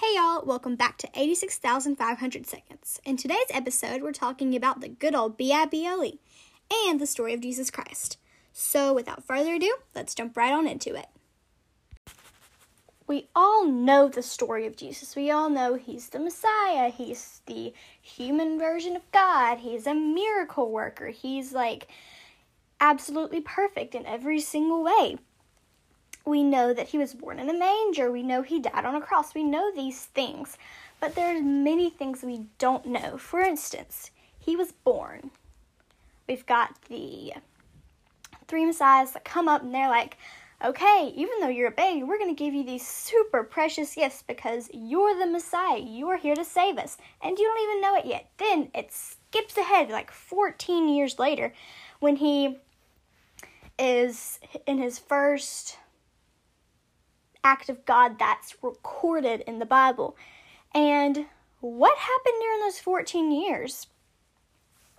Hey y'all, welcome back to 86,500 Seconds. In today's episode, we're talking about the good old B-I-B-L-E and the story of Jesus Christ. So, without further ado, let's jump right on into it. We all know the story of Jesus. We all know he's the Messiah. He's the human version of God. He's a miracle worker. He's like absolutely perfect in every single way. We know that he was born in a manger. We know he died on a cross. We know these things. But there's many things we don't know. For instance, he was born. We've got the three messiahs that come up and they're like, okay, even though you're a baby, we're going to give you these super precious gifts because you're the Messiah. You're here to save us. And you don't even know it yet. Then it skips ahead like 14 years later when he is in his first act of God that's recorded in the Bible. And what happened during those 14 years?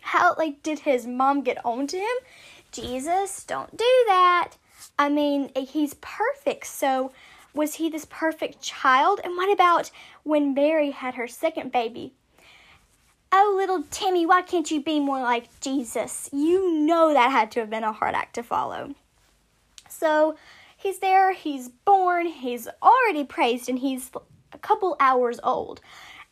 How, like, did his mom get on to him? Jesus, don't do that. I mean, he's perfect. So, was he this perfect child? And what about when Mary had her second baby? Oh, little Timmy, why can't you be more like Jesus? You know that had to have been a hard act to follow. So, he's there, he's born, he's already praised, and he's a couple hours old.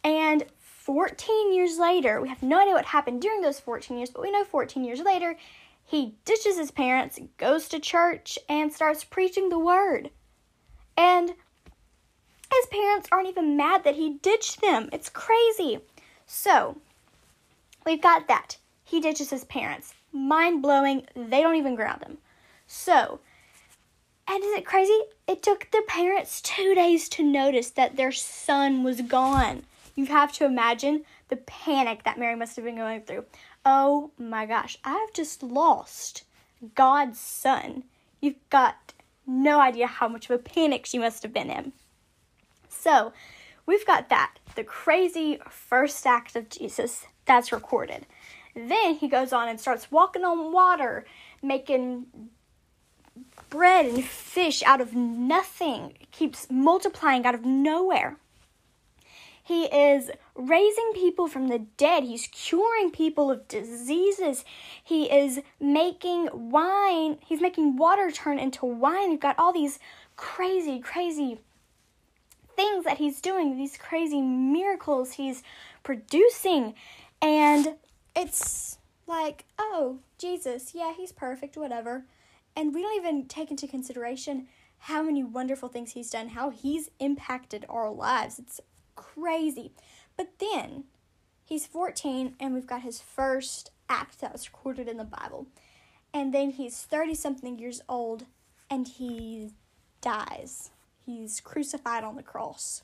And 14 years later, we have no idea what happened during those 14 years, but we know 14 years later, he ditches his parents, goes to church, and starts preaching the word. And his parents aren't even mad that he ditched them. It's crazy. So, we've got that. He ditches his parents. Mind blowing. They don't even ground him. So, and is it crazy? It took the parents two days to notice that their son was gone. You have to imagine the panic that Mary must have been going through. Oh my gosh, I've just lost God's son. You've got no idea how much of a panic she must have been in. So, we've got that the crazy first act of Jesus that's recorded. Then he goes on and starts walking on water, making bread and fish out of nothing, keeps multiplying out of nowhere. He is raising people from the dead. He's curing people of diseases. He is making wine, he's making water turn into wine. You've got all these crazy, crazy things that he's doing, these crazy miracles he's producing. And it's like, oh, Jesus, yeah, he's perfect, whatever. And we don't even take into consideration how many wonderful things he's done, how he's impacted our lives. It's crazy. But then he's 14 and we've got his first act that was recorded in the Bible. And then he's 30 something years old and he dies. He's crucified on the cross.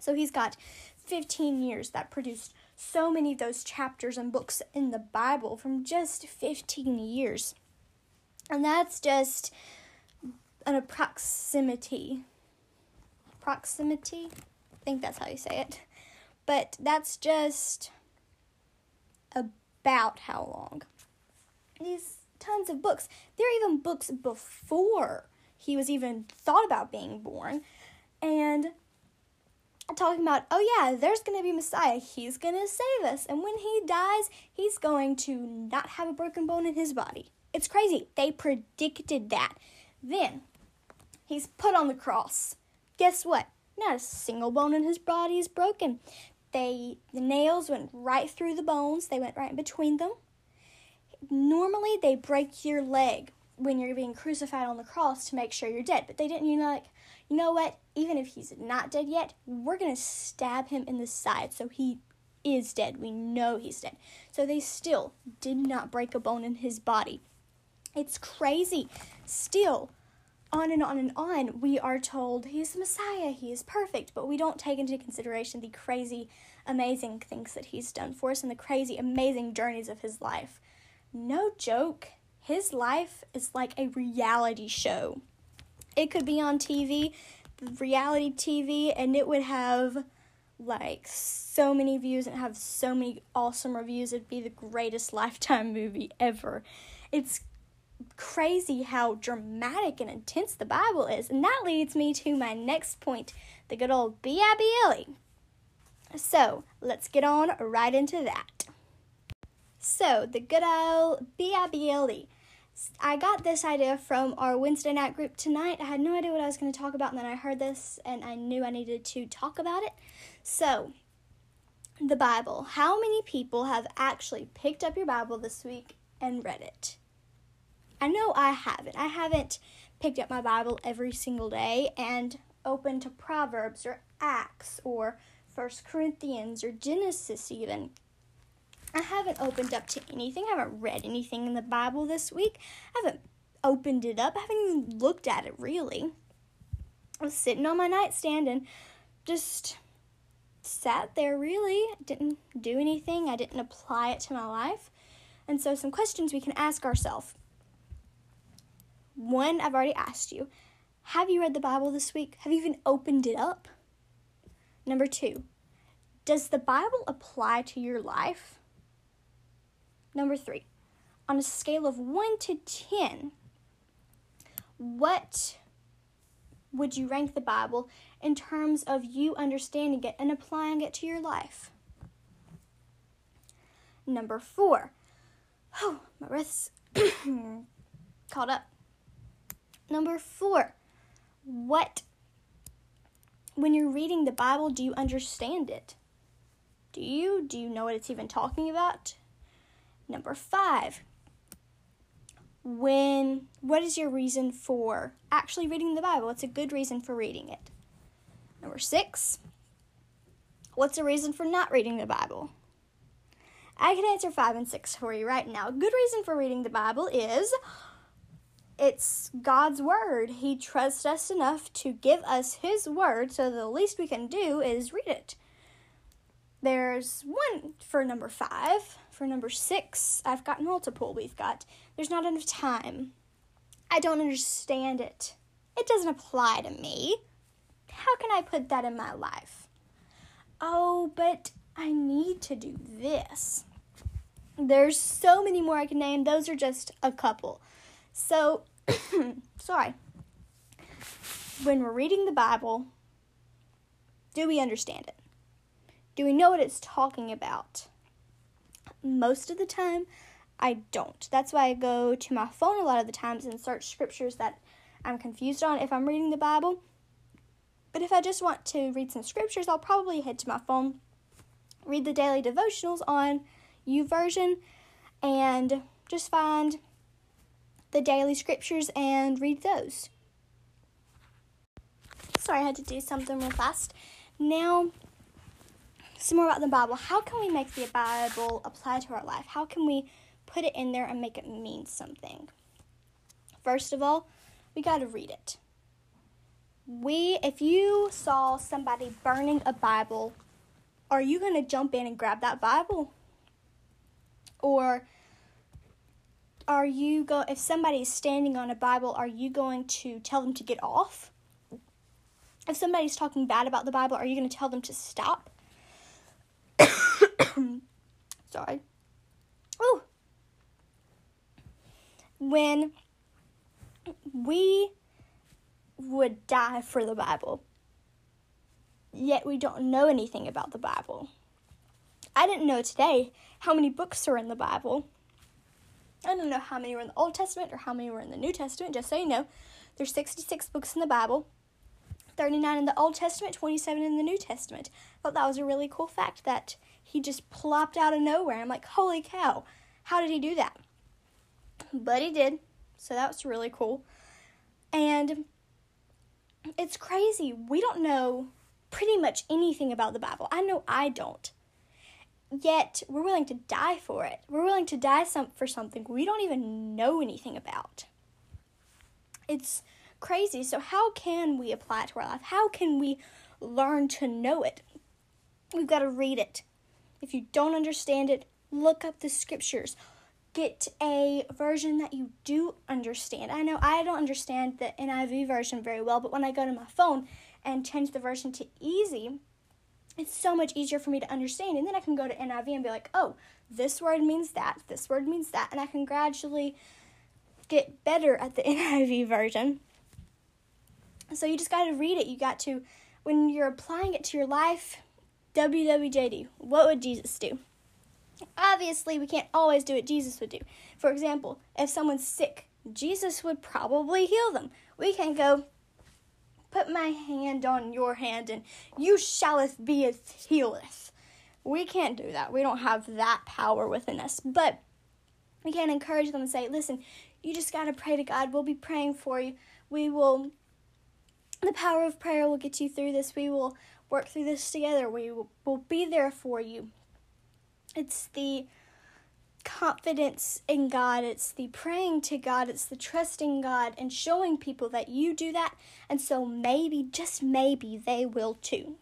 So he's got 15 years that produced so many of those chapters and books in the Bible from just 15 years. And that's just an approximity. Proximity? I think that's how you say it. But that's just about how long. These tons of books. There are even books before he was even thought about being born. And talking about, oh yeah, there's going to be Messiah. He's going to save us. And when he dies, he's going to not have a broken bone in his body. It's crazy. They predicted that. Then he's put on the cross. Guess what? Not a single bone in his body is broken. They the nails went right through the bones. They went right in between them. Normally they break your leg when you're being crucified on the cross to make sure you're dead, but they didn't. You know, like you know what? Even if he's not dead yet, we're gonna stab him in the side so he is dead. We know he's dead. So they still did not break a bone in his body. It's crazy. Still, on and on and on, we are told he is the Messiah, he is perfect, but we don't take into consideration the crazy, amazing things that he's done for us and the crazy, amazing journeys of his life. No joke, his life is like a reality show. It could be on TV, reality TV, and it would have like so many views and have so many awesome reviews. It'd be the greatest lifetime movie ever. It's crazy how dramatic and intense the Bible is. And that leads me to my next point the good old B-I-B-L-E. So let's get on right into that. So, the good old B-I-B-L-E. I got this idea from our Wednesday night group tonight. I had no idea what I was going to talk about, and then I heard this and I knew I needed to talk about it. So, the Bible. How many people have actually picked up your Bible this week and read it? I know I haven't. I haven't picked up my Bible every single day and opened to Proverbs or Acts or First Corinthians or Genesis even. I haven't opened up to anything. I haven't read anything in the Bible this week. I haven't opened it up. I haven't even looked at it really. I was sitting on my nightstand and just sat there really. didn't do anything. I didn't apply it to my life. And so, some questions we can ask ourselves. One, I've already asked you Have you read the Bible this week? Have you even opened it up? Number two, does the Bible apply to your life? Number three, on a scale of 1 to 10, what would you rank the Bible in terms of you understanding it and applying it to your life? Number four, oh, my breath's caught up. Number four, what, when you're reading the Bible, do you understand it? Do you? Do you know what it's even talking about? Number five, when what is your reason for actually reading the Bible? What's a good reason for reading it? Number six, what's a reason for not reading the Bible? I can answer five and six for you right now. A good reason for reading the Bible is it's God's word. He trusts us enough to give us His word, so the least we can do is read it. There's one for number five. For number six, I've got multiple. We've got there's not enough time. I don't understand it. It doesn't apply to me. How can I put that in my life? Oh, but I need to do this. There's so many more I can name. Those are just a couple. So, sorry. When we're reading the Bible, do we understand it? Do we know what it's talking about? Most of the time, I don't. That's why I go to my phone a lot of the times and search scriptures that I'm confused on if I'm reading the Bible. But if I just want to read some scriptures, I'll probably head to my phone, read the daily devotionals on YouVersion, and just find the daily scriptures and read those. Sorry, I had to do something real fast. Now, some more about the Bible. How can we make the Bible apply to our life? How can we put it in there and make it mean something? First of all, we got to read it. We if you saw somebody burning a Bible, are you going to jump in and grab that Bible? Or are you go if somebody is standing on a Bible, are you going to tell them to get off? If somebody's talking bad about the Bible, are you going to tell them to stop? Sorry. Oh. When we would die for the Bible, yet we don't know anything about the Bible. I didn't know today how many books are in the Bible. I don't know how many were in the Old Testament or how many were in the New Testament, just so you know. There's 66 books in the Bible. 39 in the Old Testament, 27 in the New Testament. I thought that was a really cool fact that he just plopped out of nowhere. I'm like, holy cow, how did he do that? But he did, so that was really cool. And it's crazy. We don't know pretty much anything about the Bible. I know I don't. Yet we're willing to die for it. We're willing to die some, for something we don't even know anything about. It's crazy. So, how can we apply it to our life? How can we learn to know it? We've got to read it. If you don't understand it, look up the scriptures. Get a version that you do understand. I know I don't understand the NIV version very well, but when I go to my phone and change the version to easy, it's so much easier for me to understand. And then I can go to NIV and be like, oh, this word means that, this word means that. And I can gradually get better at the NIV version. So you just got to read it. You got to, when you're applying it to your life, WWJD, what would Jesus do? Obviously, we can't always do what Jesus would do. For example, if someone's sick, Jesus would probably heal them. We can go, put my hand on your hand, and you shalleth be as healeth. We can't do that. We don't have that power within us. But we can encourage them and say, listen, you just got to pray to God. We'll be praying for you. We will, the power of prayer will get you through this. We will work through this together. We will we'll be there for you. It's the confidence in God, it's the praying to God, it's the trusting God and showing people that you do that. And so maybe, just maybe, they will too.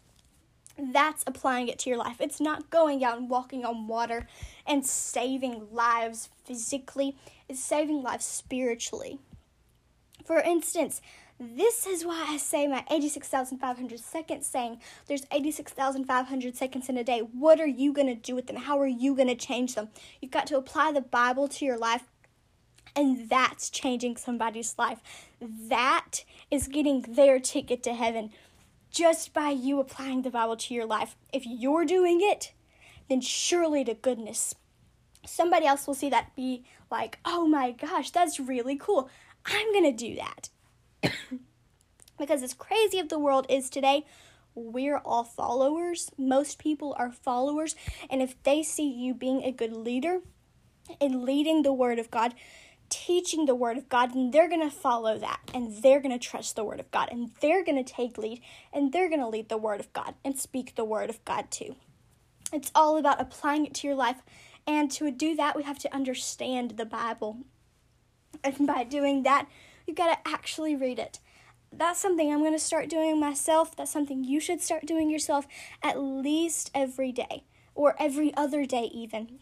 That's applying it to your life. It's not going out and walking on water and saving lives physically, it's saving lives spiritually. For instance, this is why I say my 86,500 seconds saying there's 86,500 seconds in a day. What are you going to do with them? How are you going to change them? You've got to apply the Bible to your life, and that's changing somebody's life. That is getting their ticket to heaven just by you applying the Bible to your life. If you're doing it, then surely to goodness, somebody else will see that be like, oh my gosh, that's really cool. I'm going to do that. because as crazy as the world is today, we're all followers. Most people are followers. And if they see you being a good leader and leading the Word of God, teaching the Word of God, and they're going to follow that and they're going to trust the Word of God and they're going to take lead and they're going to lead the Word of God and speak the Word of God too. It's all about applying it to your life. And to do that, we have to understand the Bible. And by doing that, you've got to actually read it. That's something I'm going to start doing myself. That's something you should start doing yourself at least every day or every other day, even.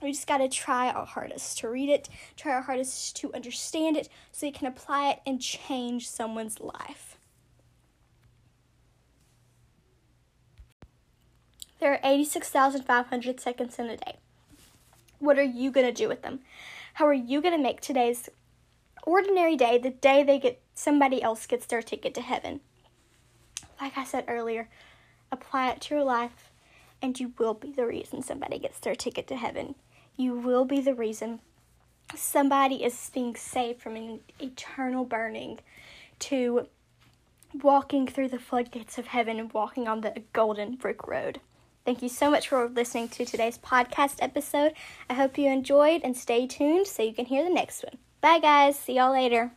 We just got to try our hardest to read it, try our hardest to understand it so you can apply it and change someone's life. There are 86,500 seconds in a day. What are you going to do with them? How are you going to make today's ordinary day the day they get somebody else gets their ticket to heaven? Like I said earlier, apply it to your life and you will be the reason somebody gets their ticket to heaven you will be the reason somebody is being saved from an eternal burning to walking through the floodgates of heaven and walking on the golden brick road. Thank you so much for listening to today's podcast episode. I hope you enjoyed and stay tuned so you can hear the next one. Bye, guys. See y'all later.